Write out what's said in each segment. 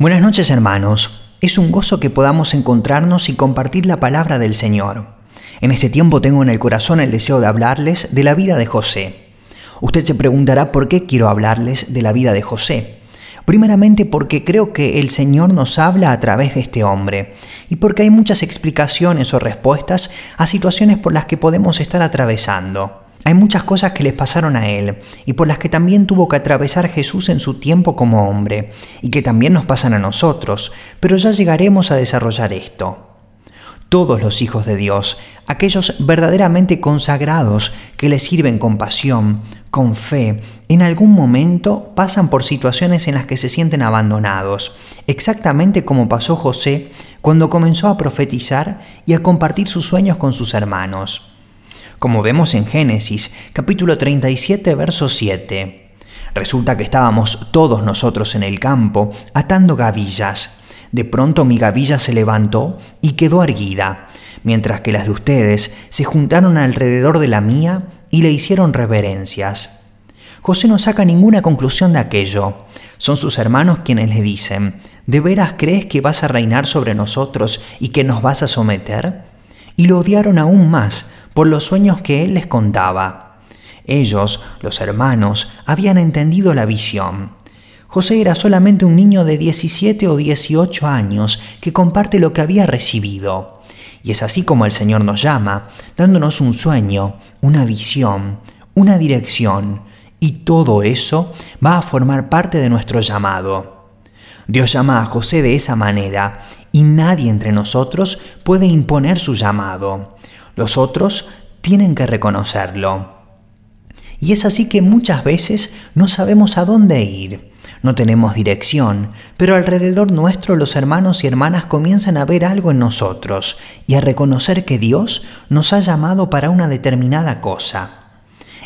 Buenas noches hermanos. Es un gozo que podamos encontrarnos y compartir la palabra del Señor. En este tiempo tengo en el corazón el deseo de hablarles de la vida de José. Usted se preguntará por qué quiero hablarles de la vida de José. Primeramente porque creo que el Señor nos habla a través de este hombre y porque hay muchas explicaciones o respuestas a situaciones por las que podemos estar atravesando. Hay muchas cosas que les pasaron a él y por las que también tuvo que atravesar Jesús en su tiempo como hombre y que también nos pasan a nosotros, pero ya llegaremos a desarrollar esto. Todos los hijos de Dios, aquellos verdaderamente consagrados que le sirven con pasión, con fe, en algún momento pasan por situaciones en las que se sienten abandonados, exactamente como pasó José cuando comenzó a profetizar y a compartir sus sueños con sus hermanos como vemos en Génesis capítulo 37 verso 7. Resulta que estábamos todos nosotros en el campo atando gavillas. De pronto mi gavilla se levantó y quedó erguida, mientras que las de ustedes se juntaron alrededor de la mía y le hicieron reverencias. José no saca ninguna conclusión de aquello. Son sus hermanos quienes le dicen, ¿de veras crees que vas a reinar sobre nosotros y que nos vas a someter? Y lo odiaron aún más, por los sueños que él les contaba. Ellos, los hermanos, habían entendido la visión. José era solamente un niño de 17 o 18 años que comparte lo que había recibido. Y es así como el Señor nos llama, dándonos un sueño, una visión, una dirección, y todo eso va a formar parte de nuestro llamado. Dios llama a José de esa manera, y nadie entre nosotros puede imponer su llamado. Los otros tienen que reconocerlo. Y es así que muchas veces no sabemos a dónde ir, no tenemos dirección, pero alrededor nuestro los hermanos y hermanas comienzan a ver algo en nosotros y a reconocer que Dios nos ha llamado para una determinada cosa.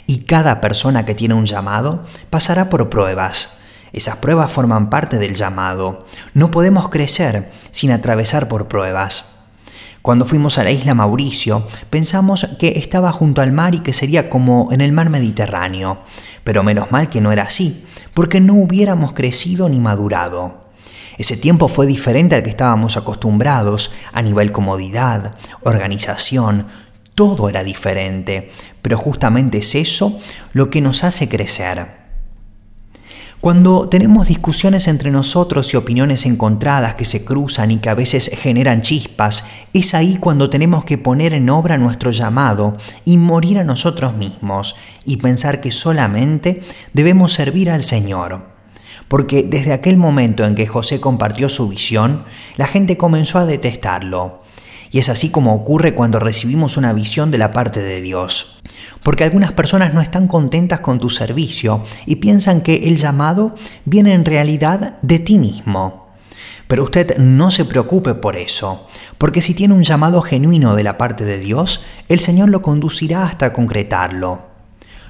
Y cada persona que tiene un llamado pasará por pruebas. Esas pruebas forman parte del llamado. No podemos crecer sin atravesar por pruebas. Cuando fuimos a la isla Mauricio, pensamos que estaba junto al mar y que sería como en el mar Mediterráneo, pero menos mal que no era así, porque no hubiéramos crecido ni madurado. Ese tiempo fue diferente al que estábamos acostumbrados a nivel comodidad, organización, todo era diferente, pero justamente es eso lo que nos hace crecer. Cuando tenemos discusiones entre nosotros y opiniones encontradas que se cruzan y que a veces generan chispas, es ahí cuando tenemos que poner en obra nuestro llamado y morir a nosotros mismos y pensar que solamente debemos servir al Señor. Porque desde aquel momento en que José compartió su visión, la gente comenzó a detestarlo y es así como ocurre cuando recibimos una visión de la parte de Dios. Porque algunas personas no están contentas con tu servicio y piensan que el llamado viene en realidad de ti mismo. Pero usted no se preocupe por eso, porque si tiene un llamado genuino de la parte de Dios, el Señor lo conducirá hasta concretarlo.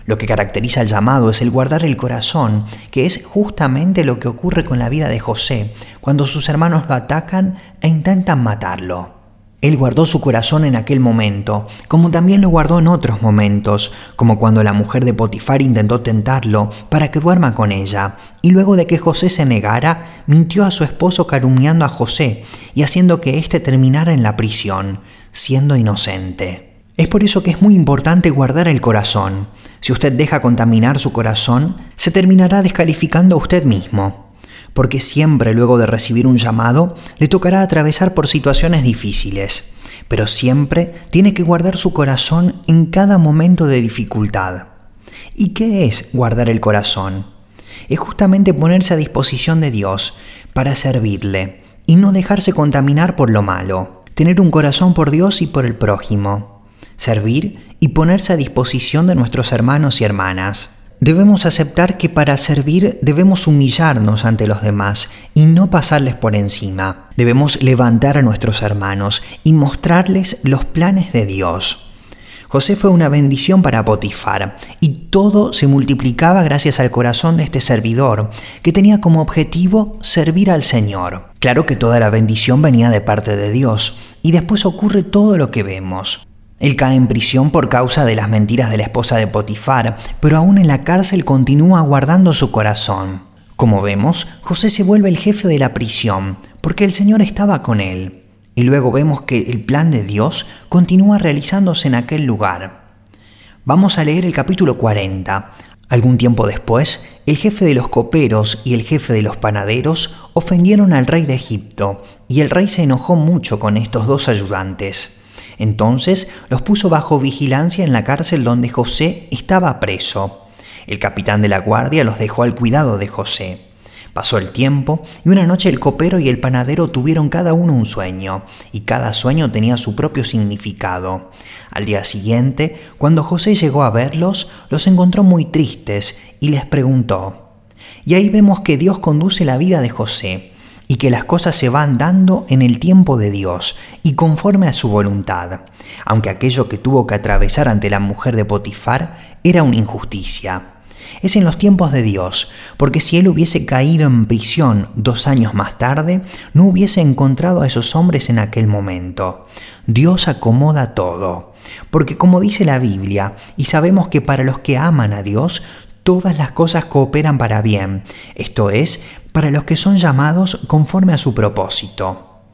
Lo que caracteriza el llamado es el guardar el corazón, que es justamente lo que ocurre con la vida de José, cuando sus hermanos lo atacan e intentan matarlo. Él guardó su corazón en aquel momento, como también lo guardó en otros momentos, como cuando la mujer de Potifar intentó tentarlo para que duerma con ella, y luego de que José se negara, mintió a su esposo calumniando a José y haciendo que éste terminara en la prisión, siendo inocente. Es por eso que es muy importante guardar el corazón. Si usted deja contaminar su corazón, se terminará descalificando a usted mismo porque siempre luego de recibir un llamado le tocará atravesar por situaciones difíciles, pero siempre tiene que guardar su corazón en cada momento de dificultad. ¿Y qué es guardar el corazón? Es justamente ponerse a disposición de Dios para servirle y no dejarse contaminar por lo malo, tener un corazón por Dios y por el prójimo, servir y ponerse a disposición de nuestros hermanos y hermanas. Debemos aceptar que para servir debemos humillarnos ante los demás y no pasarles por encima. Debemos levantar a nuestros hermanos y mostrarles los planes de Dios. José fue una bendición para Potifar y todo se multiplicaba gracias al corazón de este servidor, que tenía como objetivo servir al Señor. Claro que toda la bendición venía de parte de Dios y después ocurre todo lo que vemos. Él cae en prisión por causa de las mentiras de la esposa de Potifar, pero aún en la cárcel continúa guardando su corazón. Como vemos, José se vuelve el jefe de la prisión, porque el Señor estaba con él. Y luego vemos que el plan de Dios continúa realizándose en aquel lugar. Vamos a leer el capítulo 40. Algún tiempo después, el jefe de los coperos y el jefe de los panaderos ofendieron al rey de Egipto, y el rey se enojó mucho con estos dos ayudantes. Entonces los puso bajo vigilancia en la cárcel donde José estaba preso. El capitán de la guardia los dejó al cuidado de José. Pasó el tiempo y una noche el copero y el panadero tuvieron cada uno un sueño, y cada sueño tenía su propio significado. Al día siguiente, cuando José llegó a verlos, los encontró muy tristes y les preguntó. Y ahí vemos que Dios conduce la vida de José y que las cosas se van dando en el tiempo de Dios y conforme a su voluntad, aunque aquello que tuvo que atravesar ante la mujer de Potifar era una injusticia. Es en los tiempos de Dios, porque si él hubiese caído en prisión dos años más tarde, no hubiese encontrado a esos hombres en aquel momento. Dios acomoda todo, porque como dice la Biblia, y sabemos que para los que aman a Dios, todas las cosas cooperan para bien, esto es, para los que son llamados conforme a su propósito.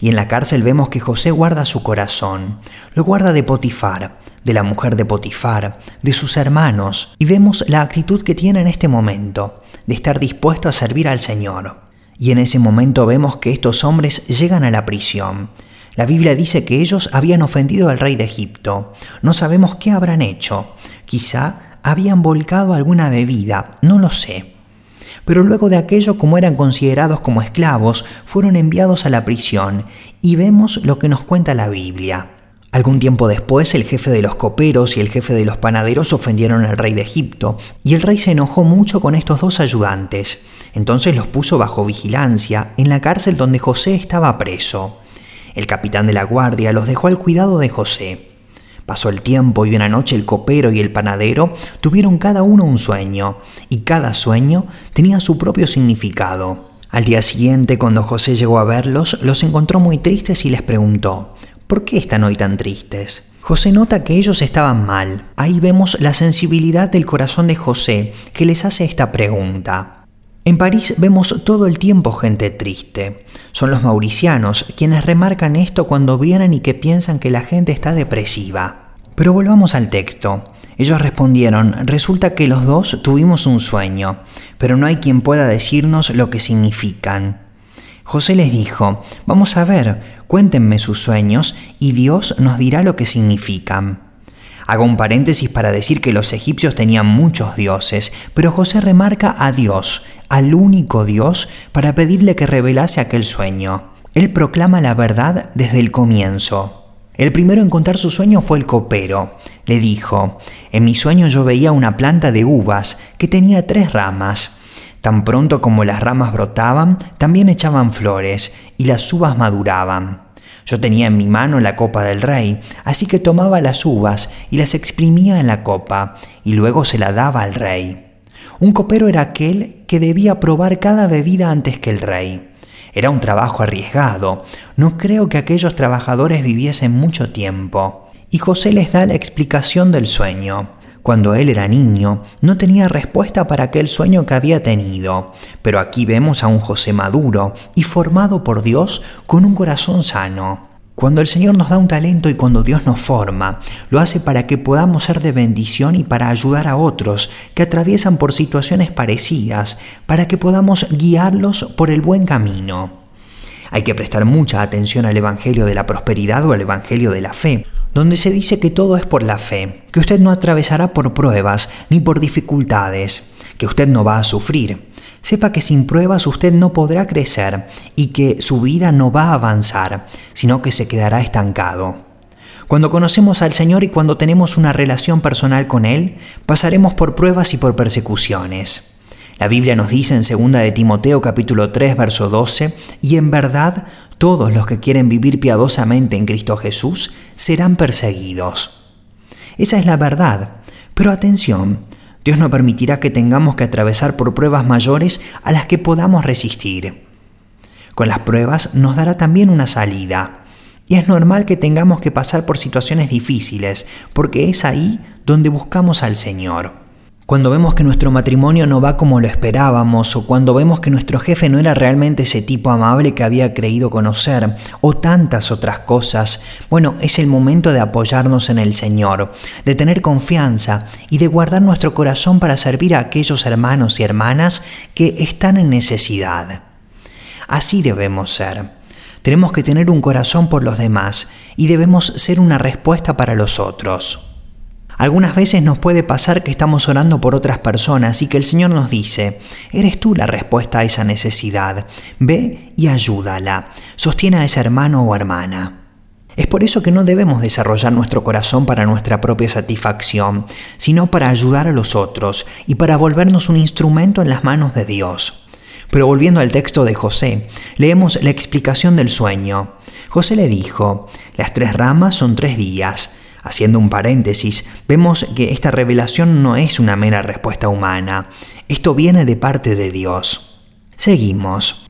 Y en la cárcel vemos que José guarda su corazón, lo guarda de Potifar, de la mujer de Potifar, de sus hermanos, y vemos la actitud que tiene en este momento, de estar dispuesto a servir al Señor. Y en ese momento vemos que estos hombres llegan a la prisión. La Biblia dice que ellos habían ofendido al rey de Egipto. No sabemos qué habrán hecho. Quizá habían volcado alguna bebida, no lo sé. Pero luego de aquello, como eran considerados como esclavos, fueron enviados a la prisión y vemos lo que nos cuenta la Biblia. Algún tiempo después, el jefe de los coperos y el jefe de los panaderos ofendieron al rey de Egipto, y el rey se enojó mucho con estos dos ayudantes. Entonces los puso bajo vigilancia en la cárcel donde José estaba preso. El capitán de la guardia los dejó al cuidado de José. Pasó el tiempo y una noche el copero y el panadero tuvieron cada uno un sueño, y cada sueño tenía su propio significado. Al día siguiente, cuando José llegó a verlos, los encontró muy tristes y les preguntó, ¿Por qué están hoy tan tristes? José nota que ellos estaban mal. Ahí vemos la sensibilidad del corazón de José que les hace esta pregunta. En París vemos todo el tiempo gente triste. Son los mauricianos quienes remarcan esto cuando vienen y que piensan que la gente está depresiva. Pero volvamos al texto. Ellos respondieron, resulta que los dos tuvimos un sueño, pero no hay quien pueda decirnos lo que significan. José les dijo, vamos a ver, cuéntenme sus sueños y Dios nos dirá lo que significan. Hago un paréntesis para decir que los egipcios tenían muchos dioses, pero José remarca a Dios, al único Dios, para pedirle que revelase aquel sueño. Él proclama la verdad desde el comienzo. El primero en contar su sueño fue el copero. Le dijo, en mi sueño yo veía una planta de uvas que tenía tres ramas. Tan pronto como las ramas brotaban, también echaban flores y las uvas maduraban. Yo tenía en mi mano la copa del rey, así que tomaba las uvas y las exprimía en la copa, y luego se la daba al rey. Un copero era aquel que debía probar cada bebida antes que el rey. Era un trabajo arriesgado, no creo que aquellos trabajadores viviesen mucho tiempo. Y José les da la explicación del sueño. Cuando él era niño, no tenía respuesta para aquel sueño que había tenido, pero aquí vemos a un José maduro y formado por Dios con un corazón sano. Cuando el Señor nos da un talento y cuando Dios nos forma, lo hace para que podamos ser de bendición y para ayudar a otros que atraviesan por situaciones parecidas, para que podamos guiarlos por el buen camino. Hay que prestar mucha atención al Evangelio de la prosperidad o al Evangelio de la fe, donde se dice que todo es por la fe, que usted no atravesará por pruebas ni por dificultades, que usted no va a sufrir. Sepa que sin pruebas usted no podrá crecer y que su vida no va a avanzar, sino que se quedará estancado. Cuando conocemos al Señor y cuando tenemos una relación personal con Él, pasaremos por pruebas y por persecuciones. La Biblia nos dice en 2 de Timoteo capítulo 3 verso 12, y en verdad todos los que quieren vivir piadosamente en Cristo Jesús serán perseguidos. Esa es la verdad, pero atención, Dios no permitirá que tengamos que atravesar por pruebas mayores a las que podamos resistir. Con las pruebas nos dará también una salida. Y es normal que tengamos que pasar por situaciones difíciles, porque es ahí donde buscamos al Señor. Cuando vemos que nuestro matrimonio no va como lo esperábamos o cuando vemos que nuestro jefe no era realmente ese tipo amable que había creído conocer o tantas otras cosas, bueno, es el momento de apoyarnos en el Señor, de tener confianza y de guardar nuestro corazón para servir a aquellos hermanos y hermanas que están en necesidad. Así debemos ser. Tenemos que tener un corazón por los demás y debemos ser una respuesta para los otros. Algunas veces nos puede pasar que estamos orando por otras personas y que el Señor nos dice, eres tú la respuesta a esa necesidad, ve y ayúdala, sostiene a ese hermano o hermana. Es por eso que no debemos desarrollar nuestro corazón para nuestra propia satisfacción, sino para ayudar a los otros y para volvernos un instrumento en las manos de Dios. Pero volviendo al texto de José, leemos la explicación del sueño. José le dijo, las tres ramas son tres días, Haciendo un paréntesis, vemos que esta revelación no es una mera respuesta humana, esto viene de parte de Dios. Seguimos.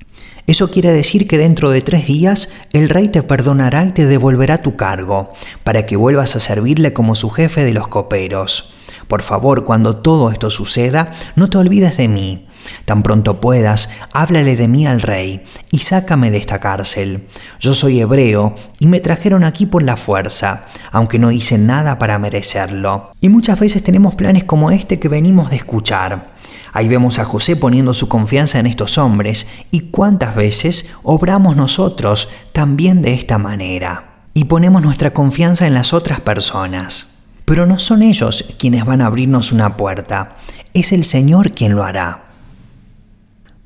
Eso quiere decir que dentro de tres días el rey te perdonará y te devolverá tu cargo, para que vuelvas a servirle como su jefe de los coperos. Por favor, cuando todo esto suceda, no te olvides de mí. Tan pronto puedas, háblale de mí al rey y sácame de esta cárcel. Yo soy hebreo y me trajeron aquí por la fuerza, aunque no hice nada para merecerlo. Y muchas veces tenemos planes como este que venimos de escuchar. Ahí vemos a José poniendo su confianza en estos hombres y cuántas veces obramos nosotros también de esta manera. Y ponemos nuestra confianza en las otras personas. Pero no son ellos quienes van a abrirnos una puerta, es el Señor quien lo hará.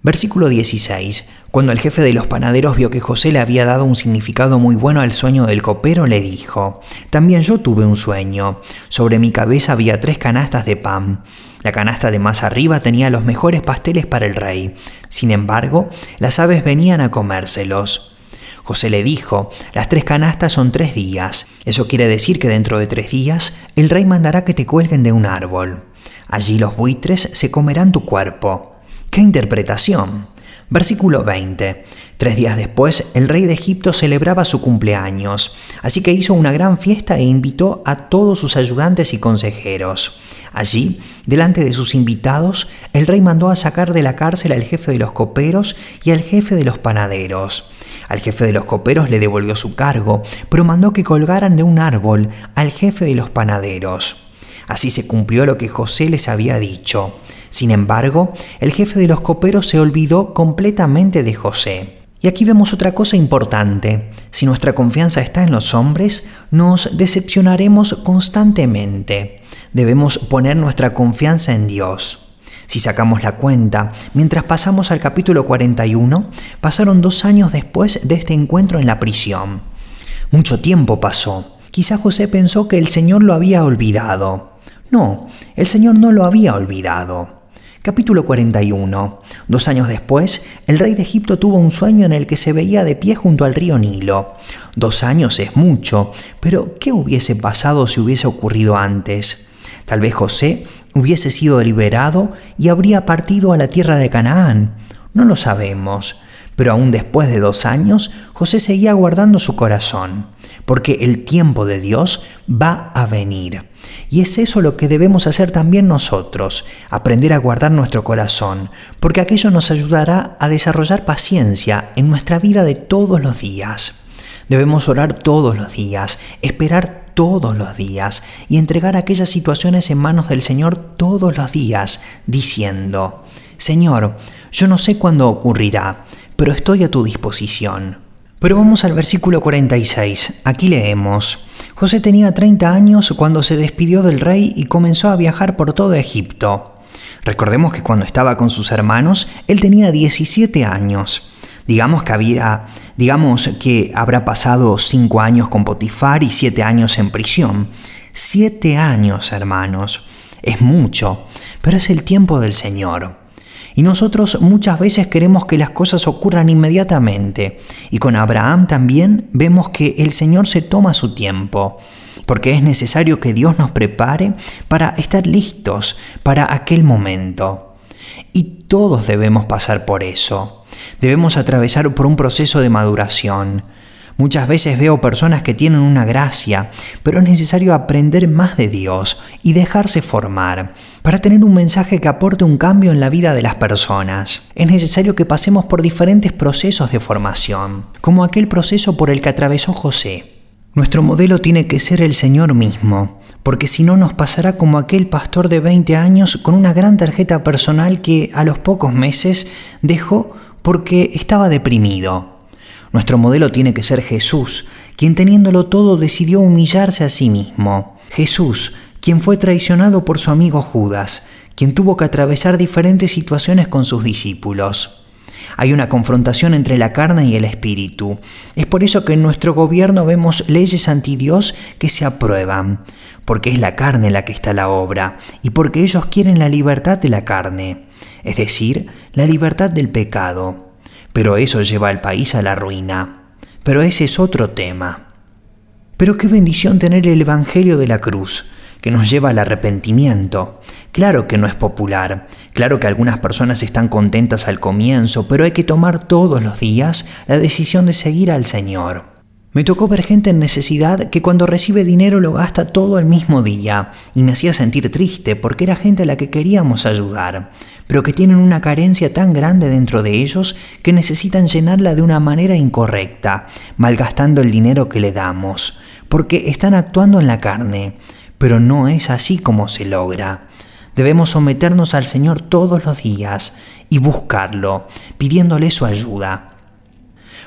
Versículo 16. Cuando el jefe de los panaderos vio que José le había dado un significado muy bueno al sueño del copero, le dijo, También yo tuve un sueño. Sobre mi cabeza había tres canastas de pan. La canasta de más arriba tenía los mejores pasteles para el rey. Sin embargo, las aves venían a comérselos. José le dijo, las tres canastas son tres días. Eso quiere decir que dentro de tres días el rey mandará que te cuelguen de un árbol. Allí los buitres se comerán tu cuerpo. ¡Qué interpretación! Versículo 20. Tres días después, el rey de Egipto celebraba su cumpleaños, así que hizo una gran fiesta e invitó a todos sus ayudantes y consejeros. Allí, delante de sus invitados, el rey mandó a sacar de la cárcel al jefe de los coperos y al jefe de los panaderos. Al jefe de los coperos le devolvió su cargo, pero mandó que colgaran de un árbol al jefe de los panaderos. Así se cumplió lo que José les había dicho. Sin embargo, el jefe de los coperos se olvidó completamente de José. Y aquí vemos otra cosa importante. Si nuestra confianza está en los hombres, nos decepcionaremos constantemente. Debemos poner nuestra confianza en Dios. Si sacamos la cuenta, mientras pasamos al capítulo 41, pasaron dos años después de este encuentro en la prisión. Mucho tiempo pasó. Quizá José pensó que el Señor lo había olvidado. No, el Señor no lo había olvidado. Capítulo 41. Dos años después, el rey de Egipto tuvo un sueño en el que se veía de pie junto al río Nilo. Dos años es mucho, pero ¿qué hubiese pasado si hubiese ocurrido antes? Tal vez José hubiese sido liberado y habría partido a la tierra de Canaán. No lo sabemos, pero aún después de dos años, José seguía guardando su corazón, porque el tiempo de Dios va a venir. Y es eso lo que debemos hacer también nosotros, aprender a guardar nuestro corazón, porque aquello nos ayudará a desarrollar paciencia en nuestra vida de todos los días. Debemos orar todos los días, esperar todos los días y entregar aquellas situaciones en manos del Señor todos los días, diciendo, Señor, yo no sé cuándo ocurrirá, pero estoy a tu disposición. Pero vamos al versículo 46. Aquí leemos, José tenía 30 años cuando se despidió del rey y comenzó a viajar por todo Egipto. Recordemos que cuando estaba con sus hermanos, él tenía 17 años. Digamos que digamos que habrá pasado 5 años con Potifar y 7 años en prisión. 7 años, hermanos. Es mucho, pero es el tiempo del Señor. Y nosotros muchas veces queremos que las cosas ocurran inmediatamente. Y con Abraham también vemos que el Señor se toma su tiempo, porque es necesario que Dios nos prepare para estar listos para aquel momento. Y todos debemos pasar por eso. Debemos atravesar por un proceso de maduración, Muchas veces veo personas que tienen una gracia, pero es necesario aprender más de Dios y dejarse formar para tener un mensaje que aporte un cambio en la vida de las personas. Es necesario que pasemos por diferentes procesos de formación, como aquel proceso por el que atravesó José. Nuestro modelo tiene que ser el Señor mismo, porque si no nos pasará como aquel pastor de 20 años con una gran tarjeta personal que a los pocos meses dejó porque estaba deprimido. Nuestro modelo tiene que ser Jesús, quien teniéndolo todo decidió humillarse a sí mismo. Jesús, quien fue traicionado por su amigo Judas, quien tuvo que atravesar diferentes situaciones con sus discípulos. Hay una confrontación entre la carne y el espíritu. Es por eso que en nuestro gobierno vemos leyes anti Dios que se aprueban, porque es la carne la que está la obra, y porque ellos quieren la libertad de la carne, es decir, la libertad del pecado. Pero eso lleva al país a la ruina. Pero ese es otro tema. Pero qué bendición tener el Evangelio de la cruz, que nos lleva al arrepentimiento. Claro que no es popular, claro que algunas personas están contentas al comienzo, pero hay que tomar todos los días la decisión de seguir al Señor. Me tocó ver gente en necesidad que cuando recibe dinero lo gasta todo el mismo día y me hacía sentir triste porque era gente a la que queríamos ayudar, pero que tienen una carencia tan grande dentro de ellos que necesitan llenarla de una manera incorrecta, malgastando el dinero que le damos, porque están actuando en la carne pero no es así como se logra. Debemos someternos al Señor todos los días y buscarlo, pidiéndole su ayuda.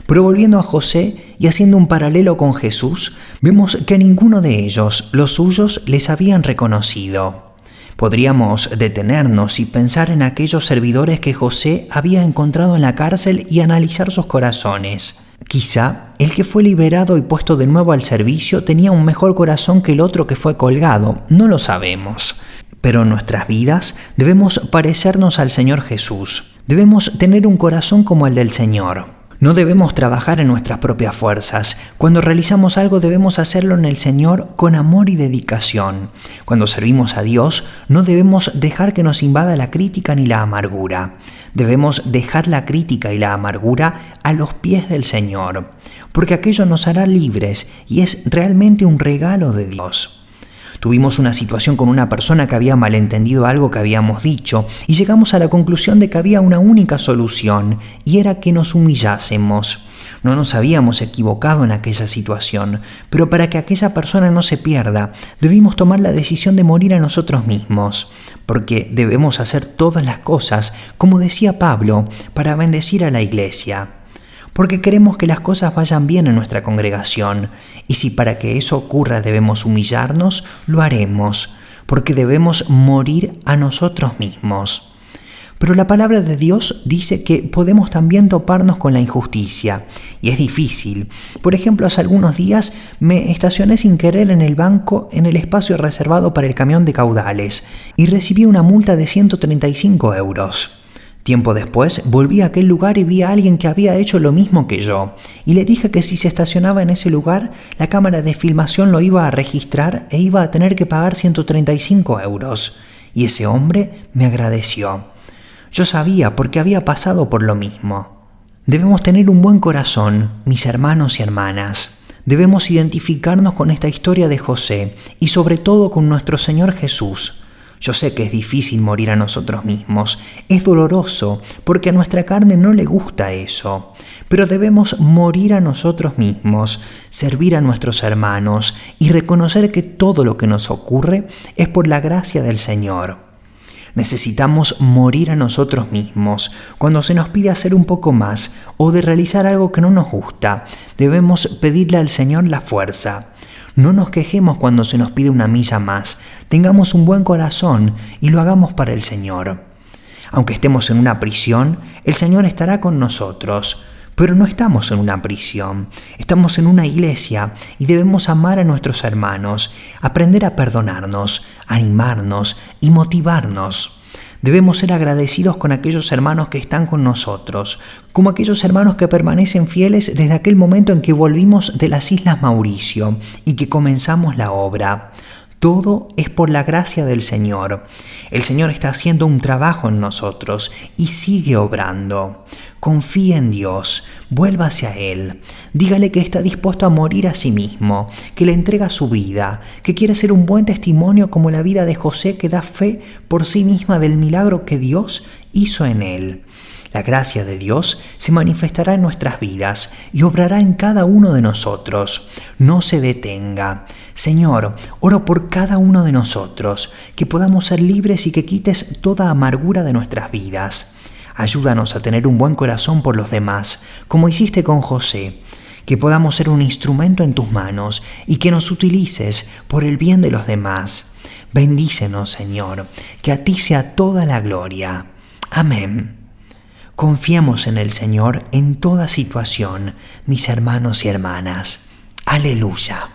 Pero volviendo a José y haciendo un paralelo con Jesús, vemos que a ninguno de ellos los suyos les habían reconocido. Podríamos detenernos y pensar en aquellos servidores que José había encontrado en la cárcel y analizar sus corazones. Quizá el que fue liberado y puesto de nuevo al servicio tenía un mejor corazón que el otro que fue colgado, no lo sabemos. Pero en nuestras vidas debemos parecernos al Señor Jesús. Debemos tener un corazón como el del Señor. No debemos trabajar en nuestras propias fuerzas. Cuando realizamos algo debemos hacerlo en el Señor con amor y dedicación. Cuando servimos a Dios no debemos dejar que nos invada la crítica ni la amargura. Debemos dejar la crítica y la amargura a los pies del Señor, porque aquello nos hará libres y es realmente un regalo de Dios. Tuvimos una situación con una persona que había malentendido algo que habíamos dicho y llegamos a la conclusión de que había una única solución y era que nos humillásemos. No nos habíamos equivocado en aquella situación, pero para que aquella persona no se pierda, debimos tomar la decisión de morir a nosotros mismos, porque debemos hacer todas las cosas, como decía Pablo, para bendecir a la iglesia porque queremos que las cosas vayan bien en nuestra congregación, y si para que eso ocurra debemos humillarnos, lo haremos, porque debemos morir a nosotros mismos. Pero la palabra de Dios dice que podemos también toparnos con la injusticia, y es difícil. Por ejemplo, hace algunos días me estacioné sin querer en el banco en el espacio reservado para el camión de caudales, y recibí una multa de 135 euros. Tiempo después volví a aquel lugar y vi a alguien que había hecho lo mismo que yo, y le dije que si se estacionaba en ese lugar, la cámara de filmación lo iba a registrar e iba a tener que pagar 135 euros. Y ese hombre me agradeció. Yo sabía porque había pasado por lo mismo. Debemos tener un buen corazón, mis hermanos y hermanas. Debemos identificarnos con esta historia de José y sobre todo con nuestro Señor Jesús yo sé que es difícil morir a nosotros mismos, es doloroso, porque a nuestra carne no le gusta eso, pero debemos morir a nosotros mismos, servir a nuestros hermanos y reconocer que todo lo que nos ocurre es por la gracia del Señor. Necesitamos morir a nosotros mismos. Cuando se nos pide hacer un poco más o de realizar algo que no nos gusta, debemos pedirle al Señor la fuerza. No nos quejemos cuando se nos pide una milla más, tengamos un buen corazón y lo hagamos para el Señor. Aunque estemos en una prisión, el Señor estará con nosotros. Pero no estamos en una prisión, estamos en una iglesia y debemos amar a nuestros hermanos, aprender a perdonarnos, animarnos y motivarnos. Debemos ser agradecidos con aquellos hermanos que están con nosotros, como aquellos hermanos que permanecen fieles desde aquel momento en que volvimos de las Islas Mauricio y que comenzamos la obra. Todo es por la gracia del Señor. El Señor está haciendo un trabajo en nosotros y sigue obrando. Confía en Dios, vuelva hacia Él. Dígale que está dispuesto a morir a sí mismo, que le entrega su vida, que quiere ser un buen testimonio como la vida de José que da fe por sí misma del milagro que Dios hizo en él. La gracia de Dios se manifestará en nuestras vidas y obrará en cada uno de nosotros. No se detenga. Señor, oro por cada uno de nosotros, que podamos ser libres y que quites toda amargura de nuestras vidas. Ayúdanos a tener un buen corazón por los demás, como hiciste con José, que podamos ser un instrumento en tus manos y que nos utilices por el bien de los demás. Bendícenos, Señor, que a ti sea toda la gloria. Amén. Confiemos en el Señor en toda situación, mis hermanos y hermanas. Aleluya.